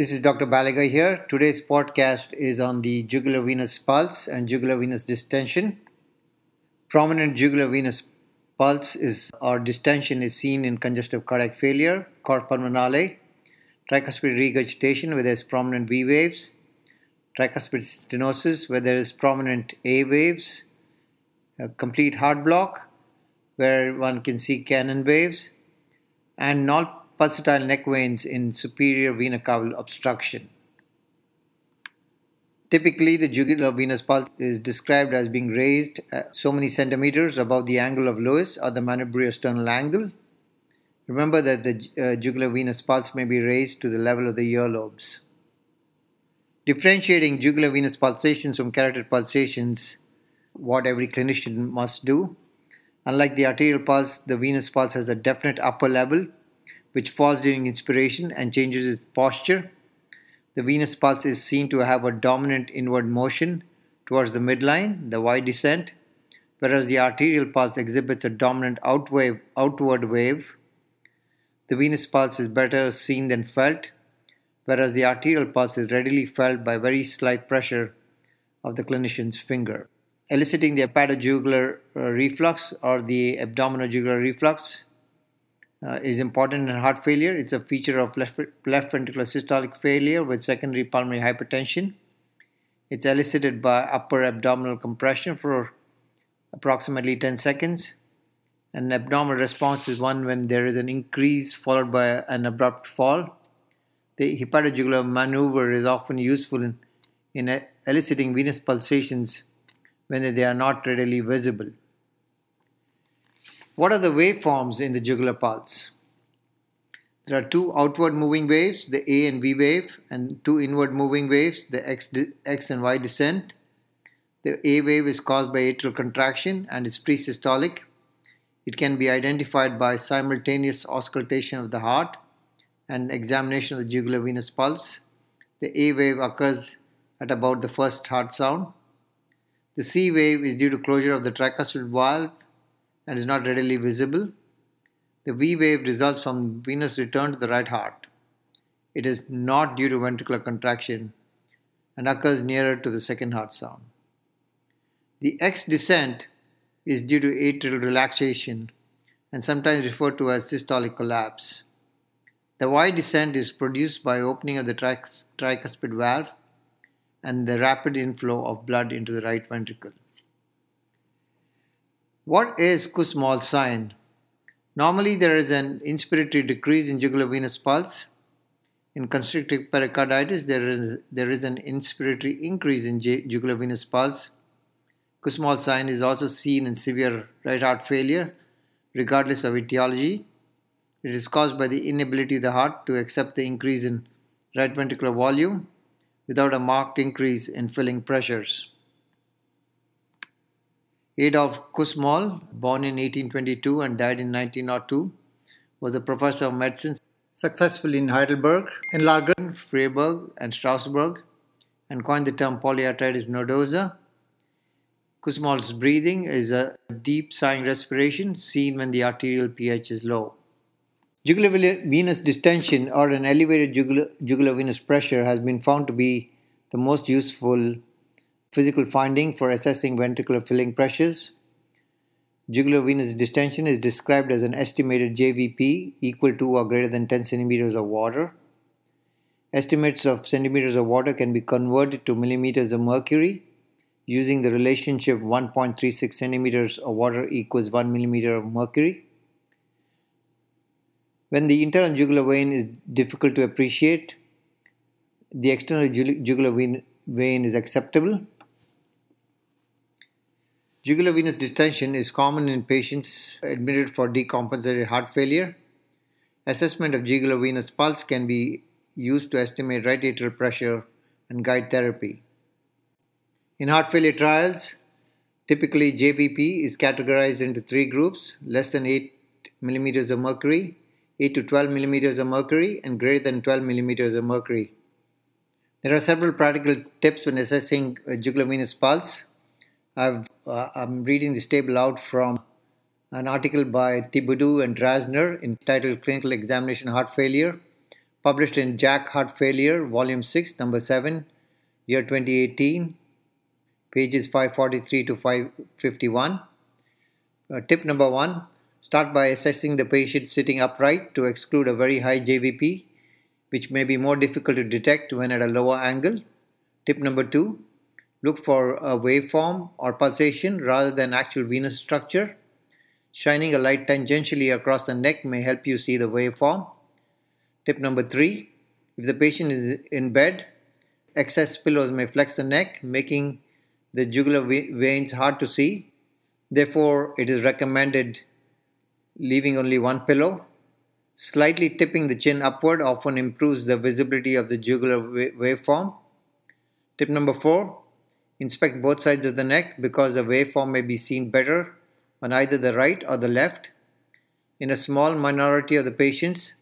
This is Dr. Balaga here. Today's podcast is on the jugular venous pulse and jugular venous distension. Prominent jugular venous pulse is or distension is seen in congestive cardiac failure, cor pulmonale, tricuspid regurgitation where there is prominent V waves, tricuspid stenosis where there is prominent A waves, a complete heart block where one can see Cannon waves, and non pulsatile neck veins in superior vena cava obstruction. Typically, the jugular venous pulse is described as being raised so many centimeters above the angle of Louis or the manubriosternal angle. Remember that the uh, jugular venous pulse may be raised to the level of the earlobes. Differentiating jugular venous pulsations from carotid pulsations, what every clinician must do. Unlike the arterial pulse, the venous pulse has a definite upper level which falls during inspiration and changes its posture. The venous pulse is seen to have a dominant inward motion towards the midline, the Y descent, whereas the arterial pulse exhibits a dominant outwave, outward wave. The venous pulse is better seen than felt, whereas the arterial pulse is readily felt by very slight pressure of the clinician's finger. Eliciting the hepatojugular uh, reflux or the abdominojugular reflux uh, is important in heart failure. It's a feature of left, left ventricular systolic failure with secondary pulmonary hypertension. It's elicited by upper abdominal compression for approximately 10 seconds. An abdominal response is one when there is an increase followed by an abrupt fall. The hepatojugular maneuver is often useful in, in eliciting venous pulsations when they are not readily visible. What are the waveforms in the jugular pulse? There are two outward moving waves, the A and V wave, and two inward moving waves, the X, X and Y descent. The A wave is caused by atrial contraction and is presystolic. It can be identified by simultaneous auscultation of the heart and examination of the jugular venous pulse. The A wave occurs at about the first heart sound. The C wave is due to closure of the tricuspid valve and is not readily visible. The V wave results from venous return to the right heart. It is not due to ventricular contraction and occurs nearer to the second heart sound. The X descent is due to atrial relaxation and sometimes referred to as systolic collapse. The Y descent is produced by opening of the tricuspid valve and the rapid inflow of blood into the right ventricle. What is Kussmaul's sign? Normally, there is an inspiratory decrease in jugular venous pulse. In constrictive pericarditis, there is, there is an inspiratory increase in jugular venous pulse. Kussmaul's sign is also seen in severe right heart failure, regardless of etiology. It is caused by the inability of the heart to accept the increase in right ventricular volume without a marked increase in filling pressures. Adolf Kussmaul, born in 1822 and died in 1902, was a professor of medicine, successful in Heidelberg, Erlangen, Freiburg, and Strasbourg, and coined the term polyarteritis nodosa. Kussmaul's breathing is a deep sighing respiration seen when the arterial pH is low. Jugular venous distension or an elevated jugular, jugular venous pressure has been found to be the most useful Physical finding for assessing ventricular filling pressures. Jugular venous distension is described as an estimated JVP equal to or greater than 10 centimeters of water. Estimates of centimeters of water can be converted to millimeters of mercury using the relationship 1.36 centimeters of water equals 1 millimeter of mercury. When the internal jugular vein is difficult to appreciate, the external jugular vein is acceptable. Jugular venous distension is common in patients admitted for decompensated heart failure. Assessment of jugular venous pulse can be used to estimate right atrial pressure and guide therapy. In heart failure trials, typically JVP is categorized into three groups less than 8 millimeters of mercury, 8 to 12 millimeters of mercury, and greater than 12 millimeters of mercury. There are several practical tips when assessing jugular venous pulse. I am reading this table out from an article by Thibodeau and Drasner entitled Clinical Examination Heart Failure published in JACC Heart Failure, Volume 6, Number 7, year 2018, pages 543 to 551. Uh, tip number one start by assessing the patient sitting upright to exclude a very high JVP, which may be more difficult to detect when at a lower angle. Tip number two look for a waveform or pulsation rather than actual venous structure. Shining a light tangentially across the neck may help you see the waveform. Tip number three if the patient is in bed, excess pillows may flex the neck, making the jugular veins hard to see. Therefore, it is recommended leaving only one pillow. Slightly tipping the chin upward often improves the visibility of the jugular waveform. Tip number four inspect both sides of the neck because the waveform may be seen better on either the right or the left. In a small minority of the patients,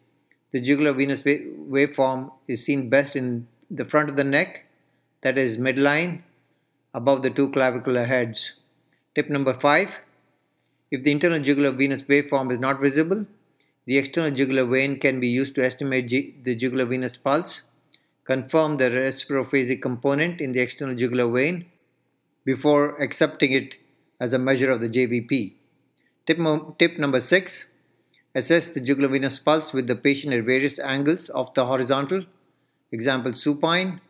the jugular venous waveform is seen best in the front of the neck, that is midline, above the two clavicular heads. Tip number five if the internal jugular venous waveform is not visible, the external jugular vein can be used to estimate the jugular venous pulse, confirm the respirophasic component in the external jugular vein before accepting it as a measure of the JVP. Tip, mo- tip number six assess the jugular venous pulse with the patient at various angles of the horizontal, example supine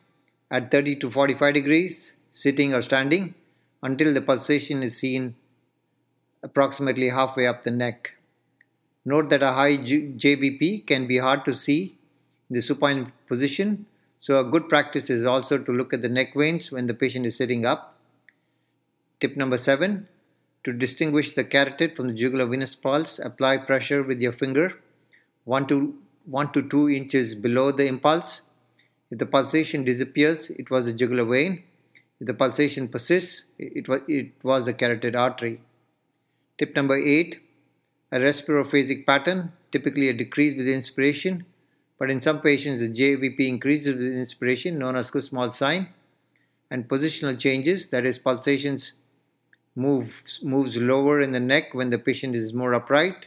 at 30 to 45 degrees, sitting or standing, until the pulsation is seen approximately halfway up the neck. Note that a high JVP can be hard to see in the supine position, so a good practice is also to look at the neck veins when the patient is sitting up. Tip number seven to distinguish the carotid from the jugular venous pulse, apply pressure with your finger 1 to, 1 to 2 inches below the impulse. If the pulsation disappears, it was the jugular vein. If the pulsation persists, it was, it was the carotid artery. Tip number eight a respirophasic pattern, typically a decrease with inspiration, but in some patients the JVP increases with inspiration, known as Kussmaul sign, and positional changes, that is, pulsations moves, moves lower in the neck when the patient is more upright,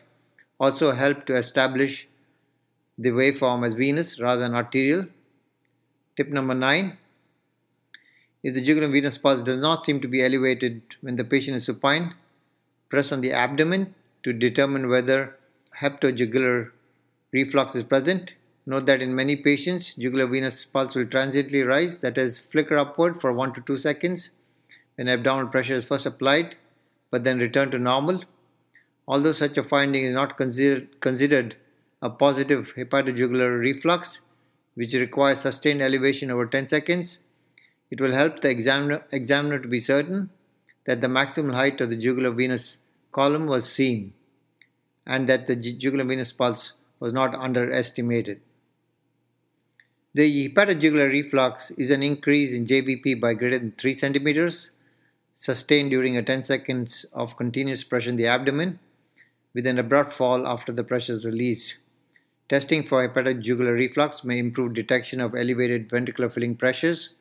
also help to establish the waveform as venous rather than arterial. Tip number nine if the jugular venous pulse does not seem to be elevated when the patient is supine, Press on the abdomen to determine whether hepatojugular reflux is present. Note that in many patients, jugular venous pulse will transiently rise, that is, flicker upward for 1 to 2 seconds when abdominal pressure is first applied, but then return to normal. Although such a finding is not considered, considered a positive hepatojugular reflux, which requires sustained elevation over 10 seconds, it will help the examiner, examiner to be certain that the maximal height of the jugular venous column was seen and that the jugular venous pulse was not underestimated. The hepatojugular reflux is an increase in JVP by greater than 3 centimeters, sustained during a 10 seconds of continuous pressure in the abdomen, with an abrupt fall after the pressure is released. Testing for hepatojugular reflux may improve detection of elevated ventricular filling pressures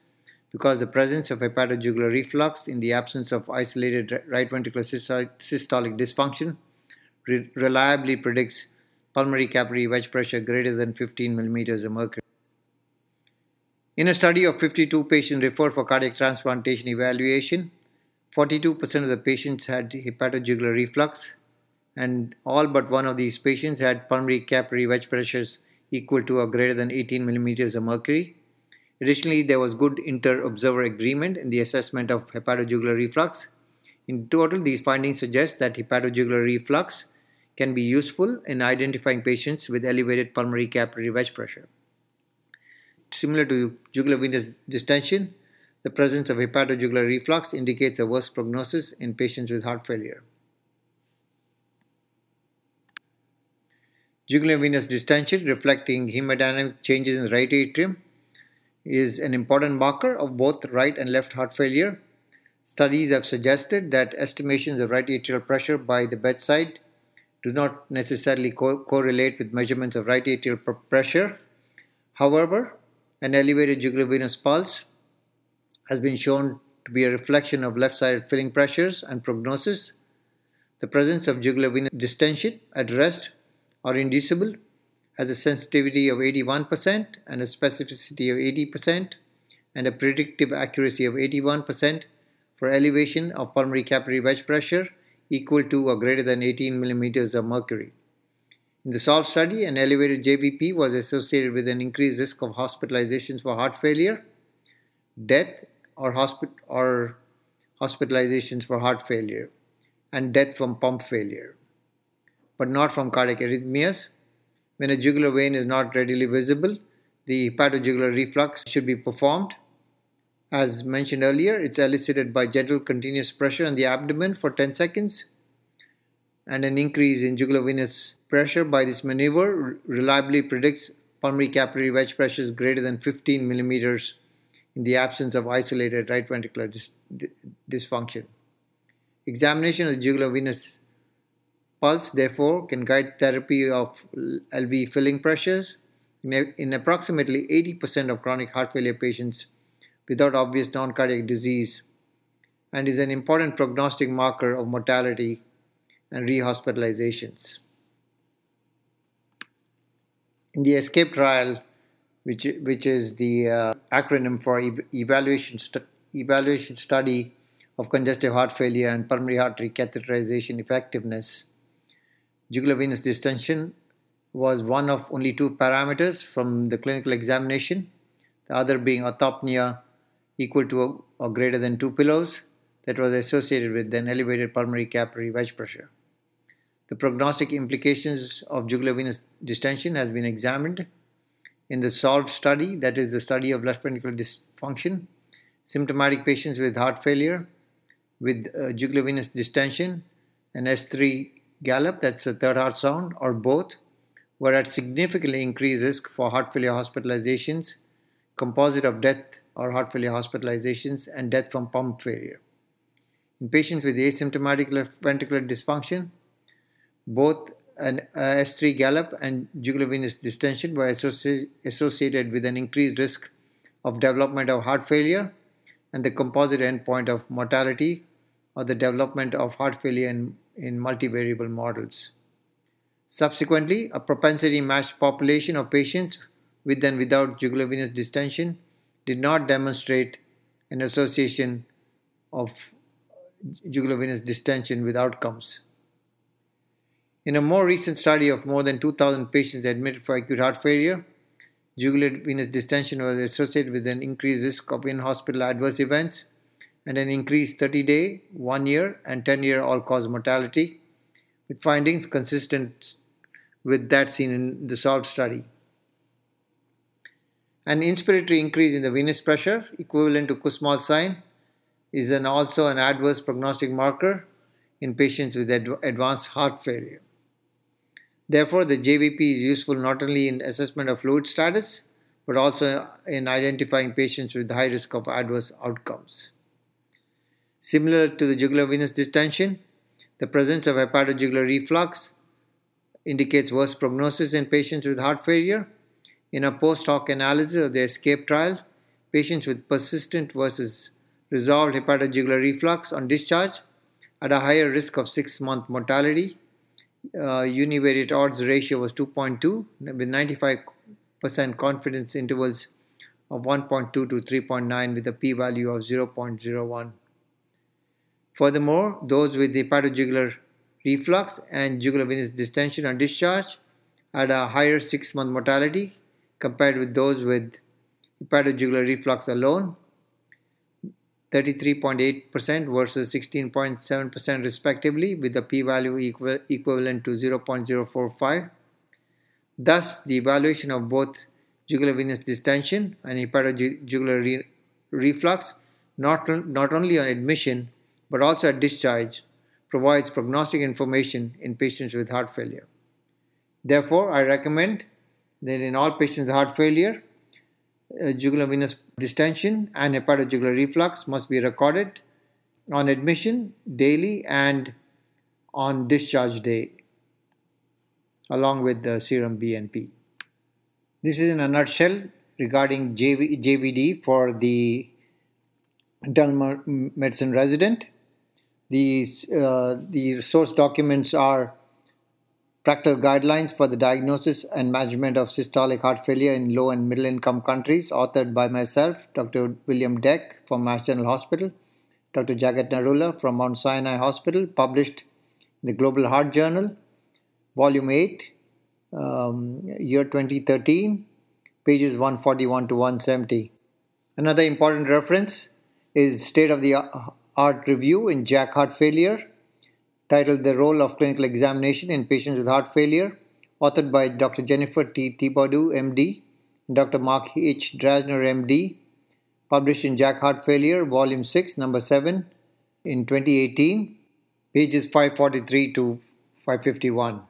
because the presence of hepatojugular reflux in the absence of isolated right ventricular systolic dysfunction re- reliably predicts pulmonary capillary wedge pressure greater than 15 millimeters of mercury. In a study of 52 patients referred for cardiac transplantation evaluation, 42% of the patients had hepatojugular reflux, and all but one of these patients had pulmonary capillary wedge pressures equal to or greater than 18 millimeters of mercury. Additionally, there was good inter-observer agreement in the assessment of hepatojugular reflux. In total, these findings suggest that hepatojugular reflux can be useful in identifying patients with elevated pulmonary capillary wedge pressure. Similar to jugular venous distension, the presence of hepatojugular reflux indicates a worse prognosis in patients with heart failure. Jugular venous distension reflecting hemodynamic changes in the right atrium is an important marker of both right and left heart failure. Studies have suggested that estimations of right atrial pressure by the bedside do not necessarily co- correlate with measurements of right atrial pr- pressure. However, an elevated jugular venous pulse has been shown to be a reflection of left sided filling pressures and prognosis. The presence of jugular venous distension at rest or inducible has a sensitivity of 81% and a specificity of 80% and a predictive accuracy of 81% for elevation of pulmonary capillary wedge pressure equal to or greater than 18 millimeters of mercury. In the SOLVD study, an elevated JVP was associated with an increased risk of hospitalizations for heart failure, death, or, or hospitalizations for heart failure, and death from pump failure, but not from cardiac arrhythmias. When a jugular vein is not readily visible, the hepatojugular reflux should be performed. As mentioned earlier, it's elicited by gentle continuous pressure on the abdomen for 10 seconds and an increase in jugular venous pressure by this maneuver reliably predicts pulmonary capillary wedge pressures greater than 15 millimeters in the absence of isolated right ventricular dis- dysfunction. Examination of the jugular venous pulse, therefore, can guide therapy of LV filling pressures. In, in approximately 80% of chronic heart failure patients without obvious non cardiac disease, and is an important prognostic marker of mortality and rehospitalizations. In the ESCAPE trial, which, which is the uh, acronym for ev- evaluation, evaluation study of congestive heart failure and pulmonary artery catheterization effectiveness, jugular venous distension was one of only two parameters from the clinical examination, the other being orthopnea equal to or greater than 2 pillows that was associated with an elevated pulmonary capillary wedge pressure. The prognostic implications of jugular venous distension has been examined in the SOLVD study, that is the study of left ventricular dysfunction, symptomatic patients with heart failure, with uh, jugular venous distension, and S3 gallop, that's a third heart sound, or both, were at significantly increased risk for heart failure hospitalizations, composite of death or heart failure hospitalizations, and death from pump failure. In patients with asymptomatic left ventricular dysfunction, both an uh, S3 gallop and jugular venous distension were associ- associated with an increased risk of development of heart failure and the composite endpoint of mortality or the development of heart failure in, in multivariable models. Subsequently, a propensity matched population of patients with and without jugular venous distension did not demonstrate an association of jugular venous distension with outcomes. In a more recent study of more than 2,000 patients admitted for acute heart failure, jugular venous distension was associated with an increased risk of in hospital adverse events and an increased 30 day, 1 year, and 10 year all cause mortality, with findings consistent with that seen in the SOLVD study. An inspiratory increase in the venous pressure, equivalent to Kussmaul sign, is an also an adverse prognostic marker in patients with advanced heart failure. Therefore, the JVP is useful not only in assessment of fluid status, but also in identifying patients with high risk of adverse outcomes. Similar to the jugular venous distension, the presence of hepatojugular reflux indicates worse prognosis in patients with heart failure. In a post hoc analysis of the ESCAPE trial, patients with persistent versus resolved hepatojugular reflux on discharge had a higher risk of six month mortality uh, univariate odds ratio was 2.2 with 95% confidence intervals of 1.2 to 3.9 with a p-value of 0.01. Furthermore, those with hepatojugular reflux and jugular venous distension on discharge had a higher 6-month mortality compared with those with hepatojugular reflux alone 33.8% versus 16.7% respectively, with a p-value equal, equivalent to 0.045. Thus, the evaluation of both jugular venous distension and hepatojugular re- reflux, not, not only on admission but also at discharge, provides prognostic information in patients with heart failure. Therefore, I recommend that in all patients with heart failure, jugular venous distension and hepatojugular reflux must be recorded on admission daily and on discharge day along with the serum BNP. This is in a nutshell regarding JV, JVD for the internal medicine resident. The, uh, the source documents are Practical Guidelines for the Diagnosis and Management of Systolic Heart Failure in Low and Middle Income Countries, authored by myself, Dr. William Dec from Mass General Hospital, Dr. Jagat Narula from Mount Sinai Hospital, published in the Global Heart Journal, Volume 8, um, year 2013, pages 141 to 170. Another important reference is State of the Art Review in JACC Heart Failure, titled The Role of Clinical Examination in Patients with Heart Failure, authored by Dr. Jennifer T. Thibodeau, MD, Dr. Mark H. Drasner, MD, published in JACC Heart Failure, Volume 6, Number 7, in 2018, pages 543 to 551.